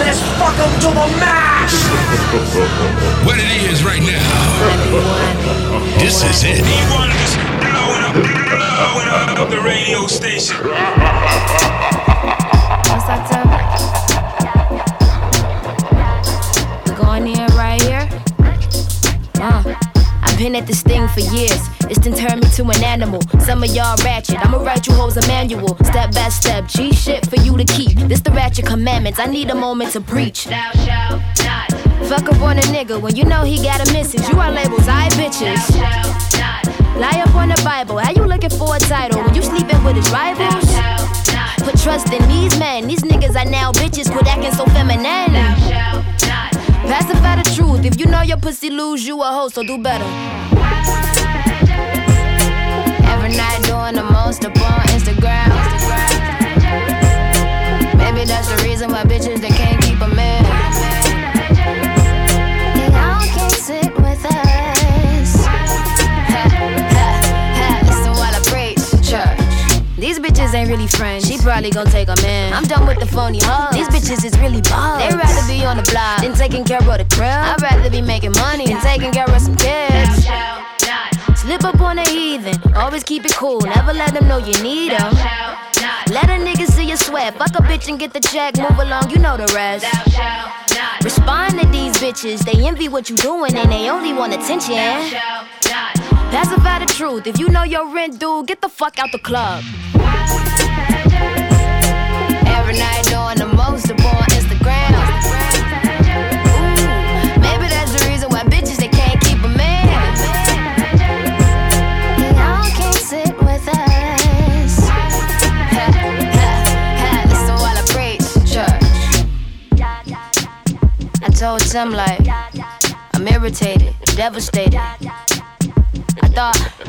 Let's fuck 'em to the max. What it is right now. This is it. E1 is blowing up, blowing up the radio station. Been at this thing for years. It's done turned me to an animal. Some of y'all ratchet. I'ma write you hoes a manual. Step by step. G shit for you to keep. This the ratchet commandments. I need a moment to preach. Thou shalt not. Fuck up on a nigga when you know he got a message. You are labels, I bitches. Thou shalt not. Lie up on the Bible. How you looking for a title when you sleeping with his rivals? Thou shalt not. Put trust in these men. These niggas are now bitches. Quit acting so feminine. Pacify the truth. If you know your pussy lose, you a hoe, so do better. Every night doing the most up on Instagram. Maybe that's the reason why bitches they can't bitches ain't really friends. She probably gon' take a man. I'm done with the phony hugs. These bitches is really bugs. They'd rather be on the block than taking care of the crib. I'd rather be making money than taking care of some kids. Slip up on a heathen. Always keep it cool. Never let them know you need them. Let a nigga see you sweat. Fuck a bitch and get the check. Move along, you know the rest. Respond to these bitches. They envy what you doing and they only want attention. Pacify the truth. If you know your rent due, get the fuck out the club. Every night doing the most on Instagram. Maybe that's the reason why bitches they can't keep a man. They all can't sit with us. Listen while I preach. I told Tim like I'm irritated, devastated. I thought.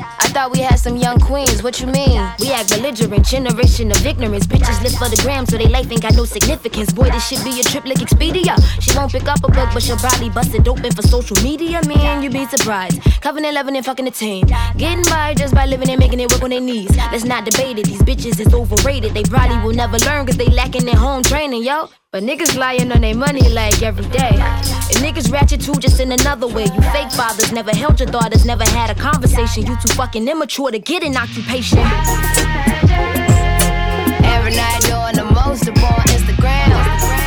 I thought we had some young queens, what you mean? We act belligerent, generation of ignorance. Bitches live for the gram, so they life ain't got no significance. Boy, this should be a trip like Expedia. She won't pick up a book, but she'll probably bust it open for social media. Man, you'd be surprised. Covenant loving and fucking the team. Getting by just by living and making it work on their knees. Let's not debate it, these bitches is overrated. They probably will never learn cause they lacking their home training, yo. But niggas lying on their money like every day. And niggas ratchet too, just in another way. You fake fathers never held your daughters, never had a conversation. You too fucking immature to get an occupation. Every night doing the most up on Instagram.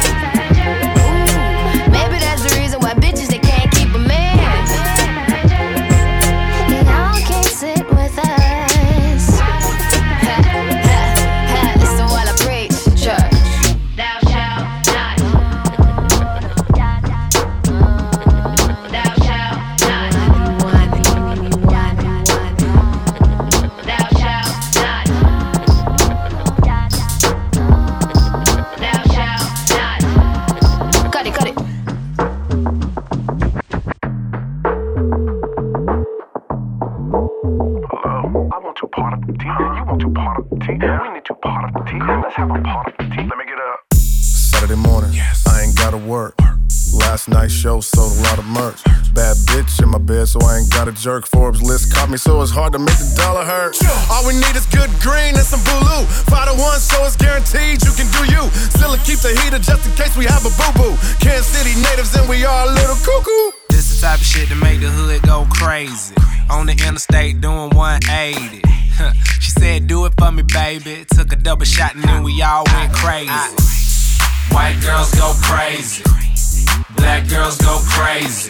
Me, so it's hard to make the dollar hurt. All we need is good green and some blue. Five to one, so it's guaranteed you can do you. Still keep the heater just in case we have a boo boo. Kansas City natives, and we are a little cuckoo. This the type of shit that make the hood go crazy. On the interstate doing 180. Huh. she said, Do it for me, baby. Took a double shot and then we all went crazy. White girls go crazy. Black girls go crazy.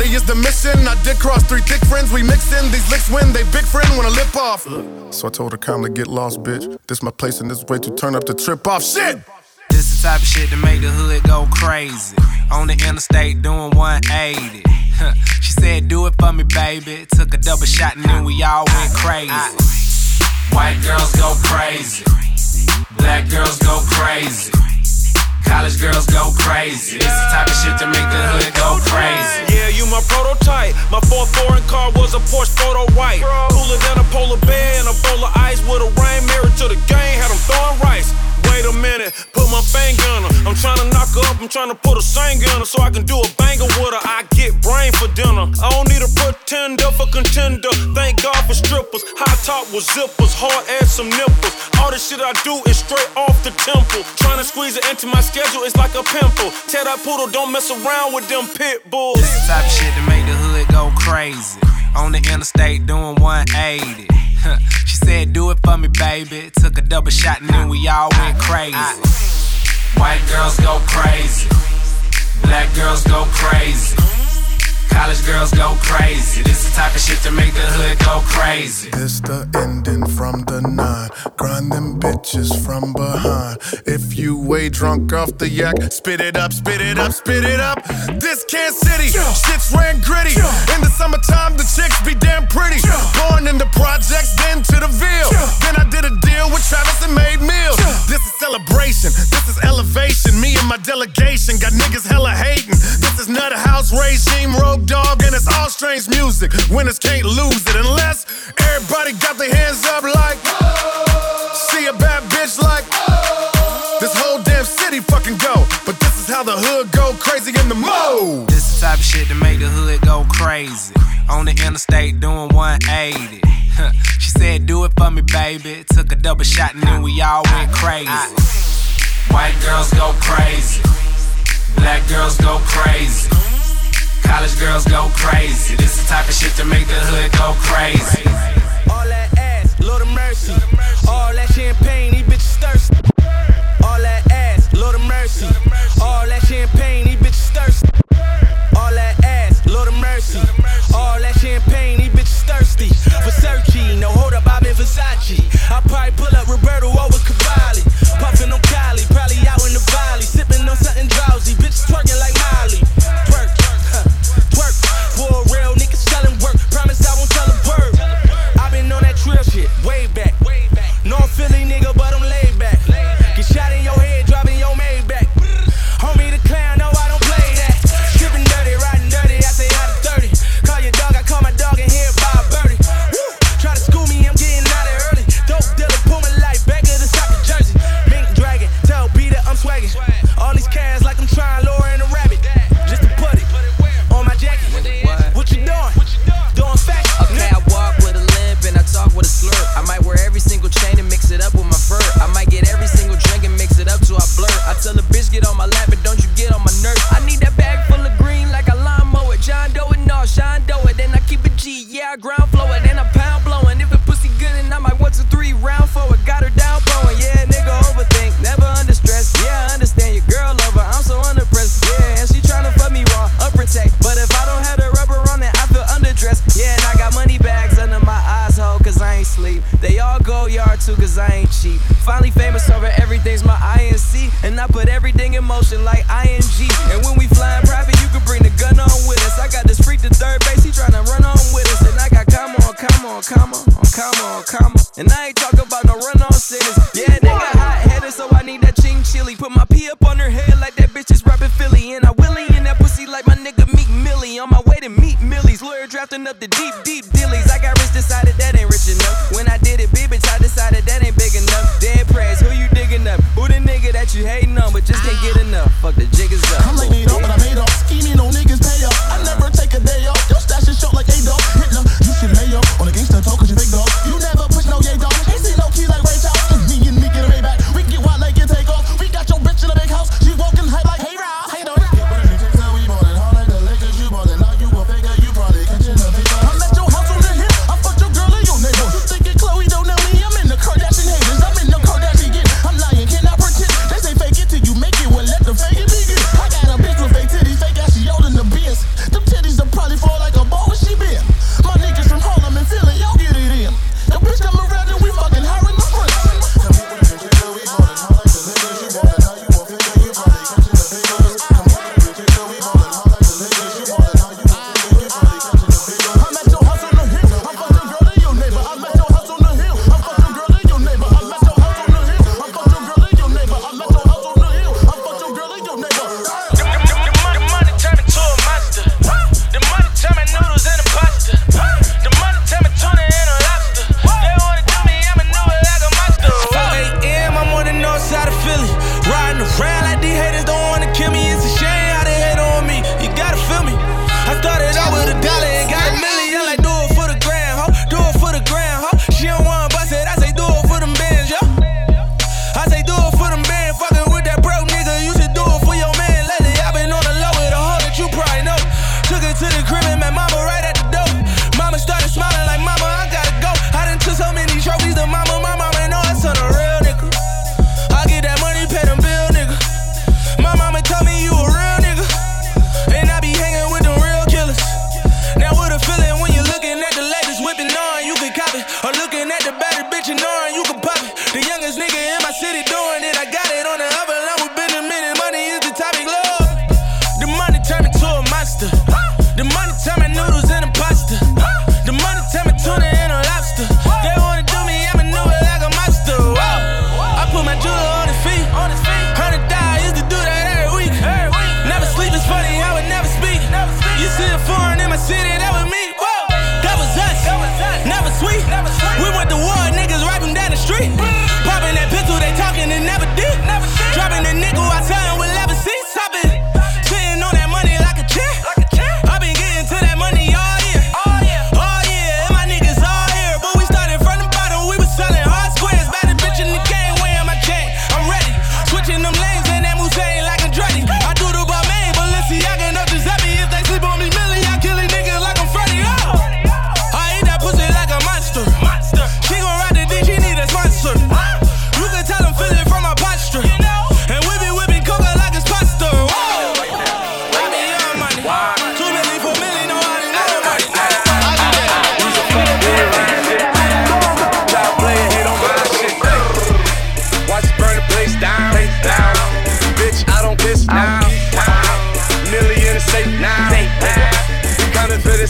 is the mission. I did cross three thick friends. We mixin'. these licks when they big friend when I lip off. So I told her calmly, get lost, bitch. This my place and this way to turn up the trip off. Shit! This the type of shit to make the hood go crazy. On the interstate doing 180. she said, do it for me, baby. Took a double shot and then we all went crazy. White girls go crazy. Black girls go crazy. College girls go crazy. This the type of shit to make the hood go crazy. Yeah, you my prototype. My fourth foreign car was a Porsche photo white. Cooler than a polar bear and a bowl of ice with a rain mirror to the game. Had them throwing rice. Wait a minute, put my finger on her. I'm trying to knock her up, I'm trying to put a singer on her so I can do a banger with her. I get brain for dinner. I don't need a pretender for contender. Thank God for strippers. High top with zippers, hard ass some nipples. All the shit I do is straight off the temple. Trying to squeeze it into my schedule is like a pimple. Tell that poodle, don't mess around with them pit bulls. This type of shit to make the hood go crazy. On the interstate doing 180. she said, do it for me, baby. Took a double shot and then we all went crazy. White girls go crazy. Black girls go crazy. College girls go crazy. This the type of shit to make the hood go crazy. This the ending from the nine. Grind them bitches from behind. If you way drunk off the yak, spit it up, spit it up, spit it up. This Kansas City, shit's ran gritty. In the summertime, the chicks be damn pretty. Born in the projects, then to the Ville. Then I did a deal with Travis and made meals. This is celebration, this is elevation. Me and my delegation got niggas hella hating. Is Nutter House regime, Rogue Dog, and it's all strange music. Winners can't lose it unless everybody got their hands up like. See a bad bitch like. This whole damn city fucking go. But this is how the hood go crazy in the mode. This the type of shit to make the hood go crazy. On the interstate doing 180. she said, do it for me, baby. Took a double shot and then we all went crazy. White girls go crazy. Black girls go crazy. College girls go crazy. This the type of shit to make the hood go crazy. All that ass, Lord of mercy. All that champagne, these bitches thirsty. All that ass, Lord of mercy. All that champagne, these bitches thirsty. Tell the bitch get on my lap but don't you get on my Lawyer drafting up the deep, deep dillies. I got rich, decided that ain't rich enough. When I did it, big bitch, I decided that ain't big enough. Dead praise, who you digging up? Who the nigga that you hating on but just can't get enough? Fuck the jig up. We went to war, niggas right from down the street.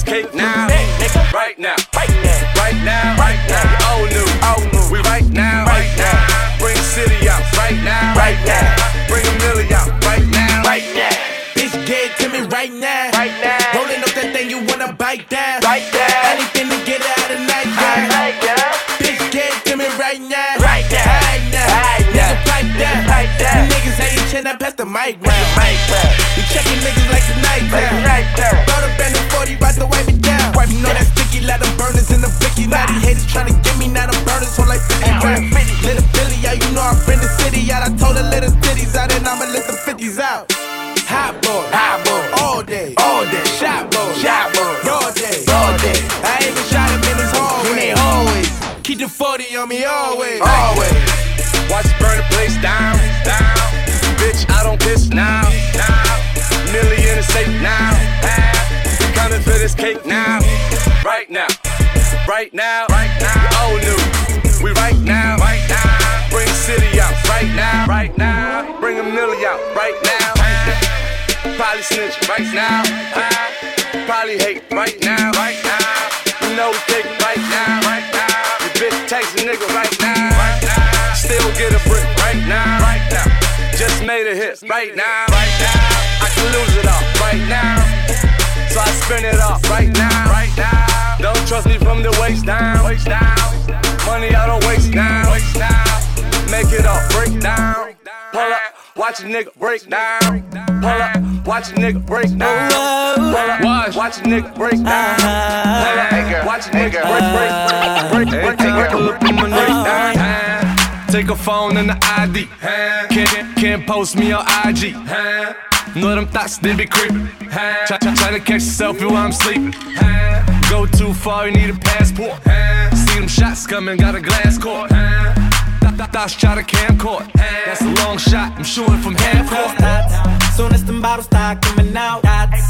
This cake now. Right now. Right now. Right now. Right now. Old new. Old new. We right now. Right now. Bring the city out. Right now. Right now. Bring a million out. Right now. Right now. Bitch, get to me right now. Right now. Rolling up that thing you wanna bite down. Right now. Anything to get out of night. Right. Bitch, get to me right now. Right now. Right now. Right now. Nigga, pipe down. Pipe down. Niggas ain't chin up past the mic round. Burners hold like 50 grand. Little Billy, yeah, you know I'm from the city out. I told her let the titties out, and I'ma let the 50s out. Hot boy, hot boy, all day, all day. Shot boy, shot boy, all day, all day. I even shot him in his hallway, always. Keep the 40 on me always, always. Watch it burn the place down, down. Bitch, I don't piss now, now. Million is safe now. We coming for this cake now. Right now, right now, right now. Old new, now, right now. Bring city out, right now, right now. Bring a million out, right now. Probably snitch right now. Ah, Probably hate right now, right now. You know take right now, right now. Your bitch takes a nigga right now, right now. Still get a brick right now, right now. Just made a hit right now, right now. I can lose it all right now. So I spin it off right now, right now. Don't trust me from the waist down, waist down. Money I don't waste now. Make it all break down. Pull up, watch a nigga break down. Pull up, watch a nigga break down. Pull up, watch, watch a nigga break down. Pull up, watch a nigga break, break, break, break, break, break, break, break down. Take a phone and the ID. Can't, can't post me on IG. Know them thoughts, they be creeping. Try, try, try to catch a selfie while I'm sleeping. Go too far, you need a passport. Them shots coming, got a glass court. Th- th- Thoughts try to camcord. That's a long shot, I'm shooting from half court. Soon as them bottles start coming out, dots.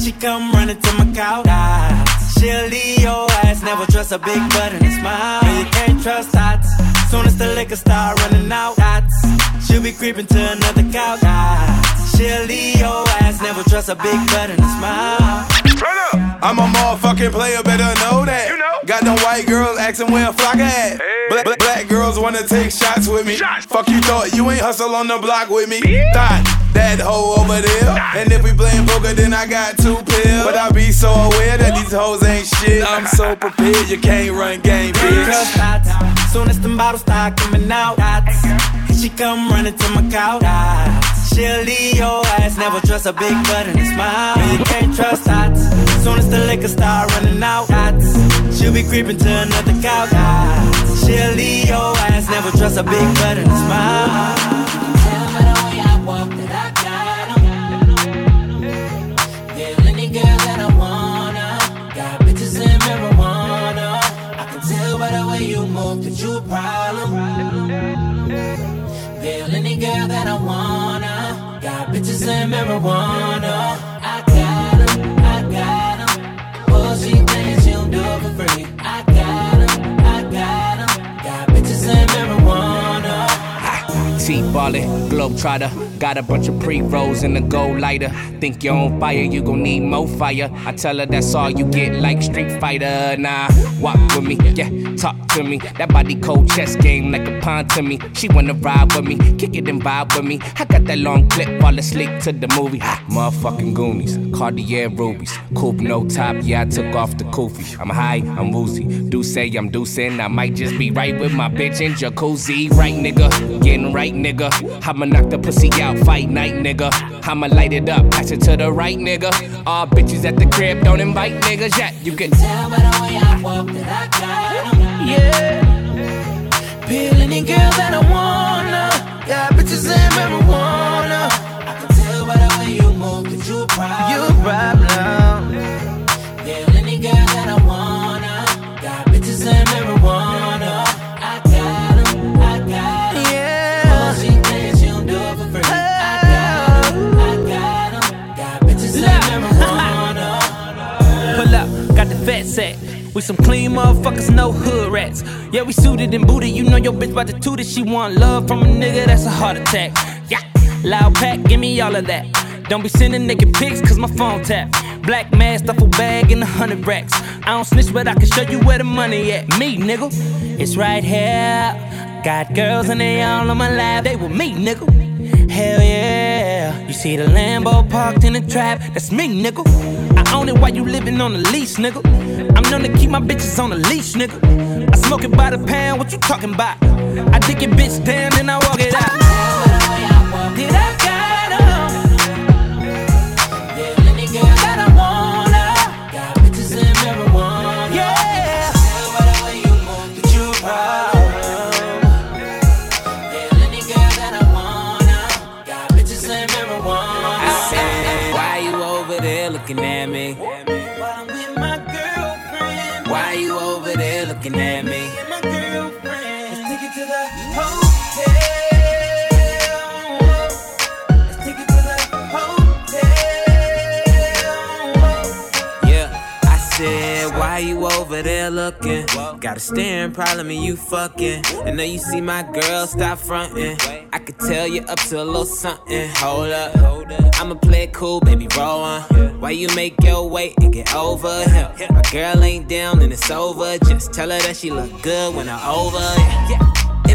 She come running to my couch. She'll leave your ass, never trust a big butt and a smile. No, you can't trust dots. Soon as the liquor start running out, dots. She'll be creeping to another couch. She'll leave your ass, never trust a big butt and a smile. I'm a motherfucking player, better know that. You know. Got them white girls asking where a flock at. Black, black, black girls wanna take shots with me. Fuck you thought you ain't hustle on the block with me. Thought that hoe over there. And if we playing poker, then I got two pills. But I be so aware that these hoes ain't shit. I'm so prepared, you can't run game, bitch. dots. Soon as the bottles start coming out. And she come running to my couch. She'll leave your ass, never trust a big butt and a smile. You can't trust dots. Soon as the liquor start running out, dots. She'll be creeping to another couch. Dots. She'll leave your ass, never trust a big butt and a smile. Tell by the way I walk that I got 'em. Any girl that I wanna. Got bitches in marijuana. I can tell by the way you move that you a problem. Feel any girl that I wanna. In marijuana. Ballin', globetrotter. Got a bunch of pre rolls in the gold lighter. Think you're on fire, you gon' need more fire. I tell her that's all you get, like Street Fighter. Nah, walk with me, yeah, talk to me. That body cold chess game like a pawn to me. She wanna ride with me, kick it and vibe with me. I got that long clip, fall asleep to the movie. Ha, motherfucking Goonies, Cartier rubies. Coupe no top, yeah, I took off the kufi. I'm high, I'm woozy. Do say I'm deucing, I might just be right with my bitch in jacuzzi. Right, nigga, getting right, nigga. I'ma knock the pussy out, fight night, nigga. I'ma light it up, pass it to the right, nigga. All bitches at the crib, don't invite niggas yet. You can tell by the way I walk that I got. Yeah. Peel any girl that I wanna. Got bitches in marijuana. I can tell by the way you move that you a problem. You a problem. Feel any girl that I wanna. Fat sack. We some clean motherfuckers, no hood rats. Yeah, we suited and booted. You know your bitch about to toot it. She want love from a nigga, that's a heart attack. Yeah, loud pack, give me all of that. Don't be sending naked pics, cause my phone tap. Black mask, duffel bag, and a hundred racks. I don't snitch, but I can show you where the money at. Me, nigga, it's right here. Got girls and they all on my lap. They with me, nigga. Hell yeah. You see the Lambo parked in the trap. That's me, nigga. I own it while you living on the lease, nigga. I'm known to keep my bitches on the leash, nigga. I smoke it by the pound. What you talking about? I dig your bitch down, then I walk it out. There looking? Got a staring problem and you fucking. And now you see my girl stop fronting. I could tell you up to a little something. Hold up, hold up. I'ma play it cool, baby, roll on. Why you make your way and get over here? My girl ain't down and it's over. Just tell her that she look good when I'm over. Yeah.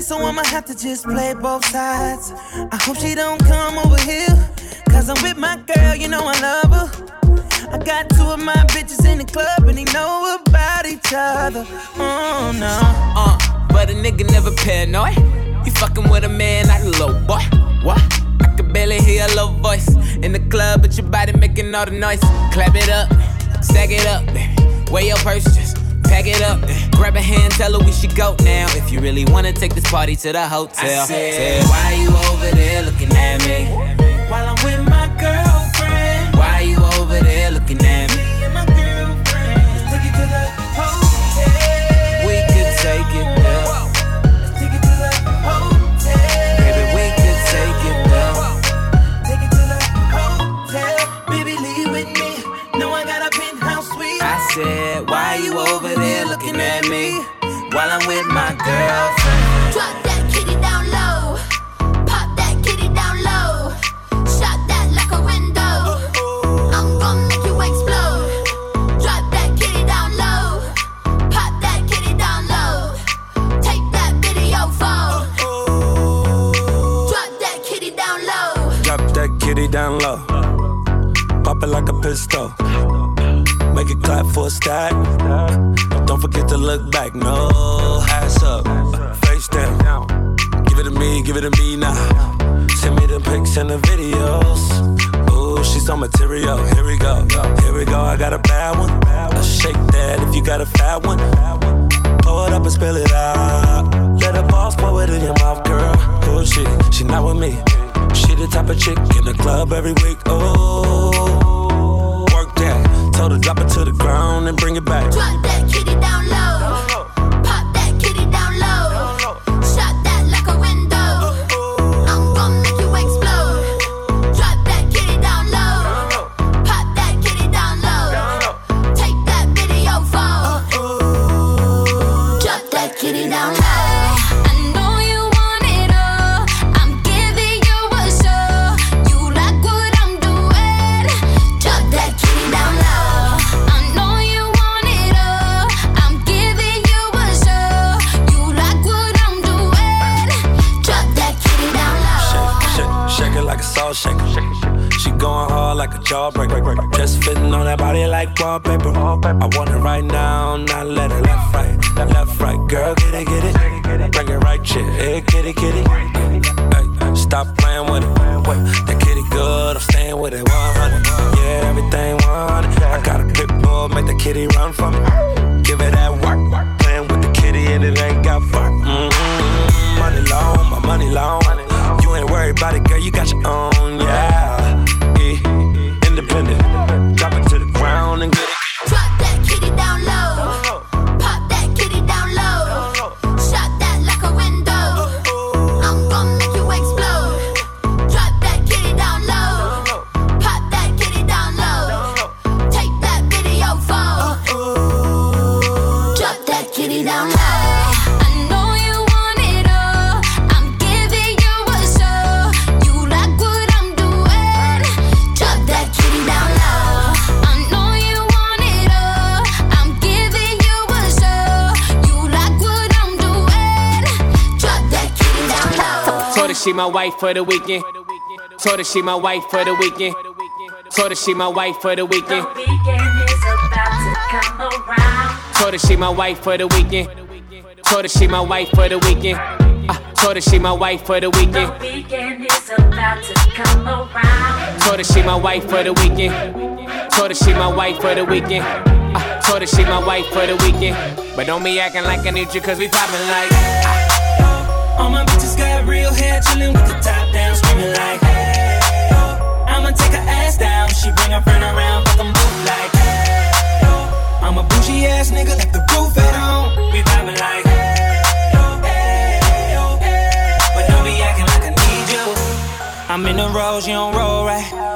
So I'ma have to just play both sides. I hope she don't come over here, cause I'm with my girl, you know I love her. I got two of my bitches in the club, and they know about each other. Oh no. Uh, but a nigga never paranoid. You fucking with a man, not a little boy. What? I can barely hear your little voice in the club, but your body making all the noise. Clap it up, stack it up, baby. Weigh your purse, just pack it up. Grab a hand, tell her we should go now. If you really wanna take this party to the hotel. I said, why you over there looking at me? While I'm with my girlfriend. While I'm with my girlfriend. Drop that kitty down low. Pop that kitty down low. Shot that like a window. I'm gonna make you explode. Drop that kitty down low. Pop that kitty down low. Take that video phone. Drop that kitty down low. Drop that kitty down low. Pop it like a pistol. Make it clap for a stack. Don't forget to look back. No, ass up, face down. Give it to me, give it to me now. Send me the pics and the videos. Ooh, she's on material. Here we go, here we go. I got a bad one. Let's shake that if you got a fat one. Pour it up and spill it out. Let the boss pour it in your mouth, girl. Oh shit, she not with me. She the type of chick in the club every week. Oh, that. Drop it to the ground and bring it back. Drop that kitty down low. Told her she my wife for the weekend. Told her she my wife for the weekend. Told her she my wife for the weekend. Told her she my wife for the weekend. Told her she my wife for the weekend. Uh, told her she my wife for the weekend. Told her she my wife for the weekend. Told her she my wife for the weekend. Uh, told her she my wife for the weekend. But don't be acting like I need you, cause we poppin' like. All my bitches got real hair, chillin' with the top down, screaming like, hey, oh. I'ma take her ass down, she bring her friend around, fuck 'em both like, hey, oh. I'm a bougie ass nigga, left the roof at home, we vibing like, hey, oh, hey, oh, hey. But don't be acting like I need you. I'm in the rose, you don't roll right.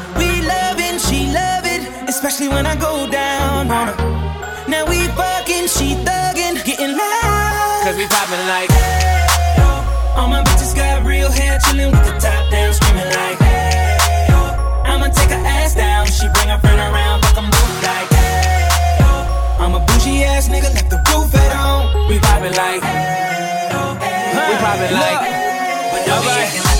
Especially when I go down on her. Now we fucking, she thuggin', getting loud. Cause we poppin' like, All my bitches got real hair, chillin' with the top down, screaming like, hey, oh. I'ma take her ass down, she bring her friend around, fuck 'em both like, hey, oh. I'm a bougie ass nigga, left the roof at home, we vibing like, hey, oh, hey, we poppin' like. But don't be acting like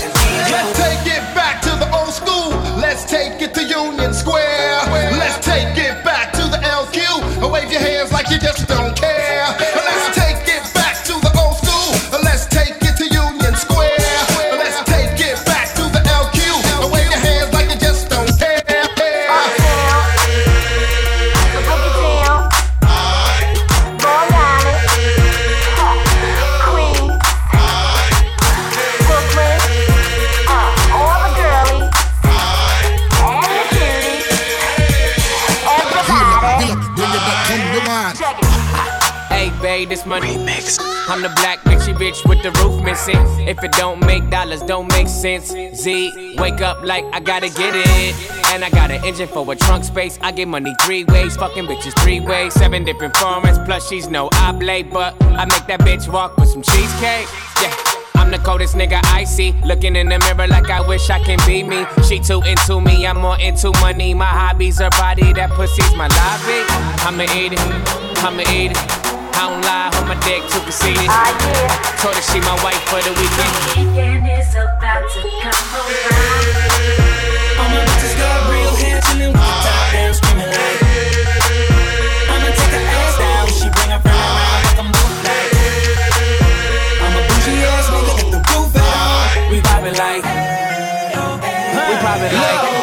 sense. Z, wake up like I gotta get it. And I got an engine for a trunk space. I get money three ways, fucking bitches three ways. Seven different formats, plus she's no oblate. But I make that bitch walk with some cheesecake. Yeah. I'm the coldest nigga I see. Looking in the mirror like I wish I can be me. She too into me, I'm more into money. My hobbies are body, that pussy's my lobby. I'ma eat it, I'ma eat it. I don't lie, on my dick too conceited. Ah, Told her she my wife for the weekend. Weekend is about to come around. All my bitches got real hair, chillin' with the top down, screaming like, I'ma take her ass down, she bring her friend around, fuck 'em both like, I'm a bougie ass nigga, get the roof at home, we vibing like, We poppin' like.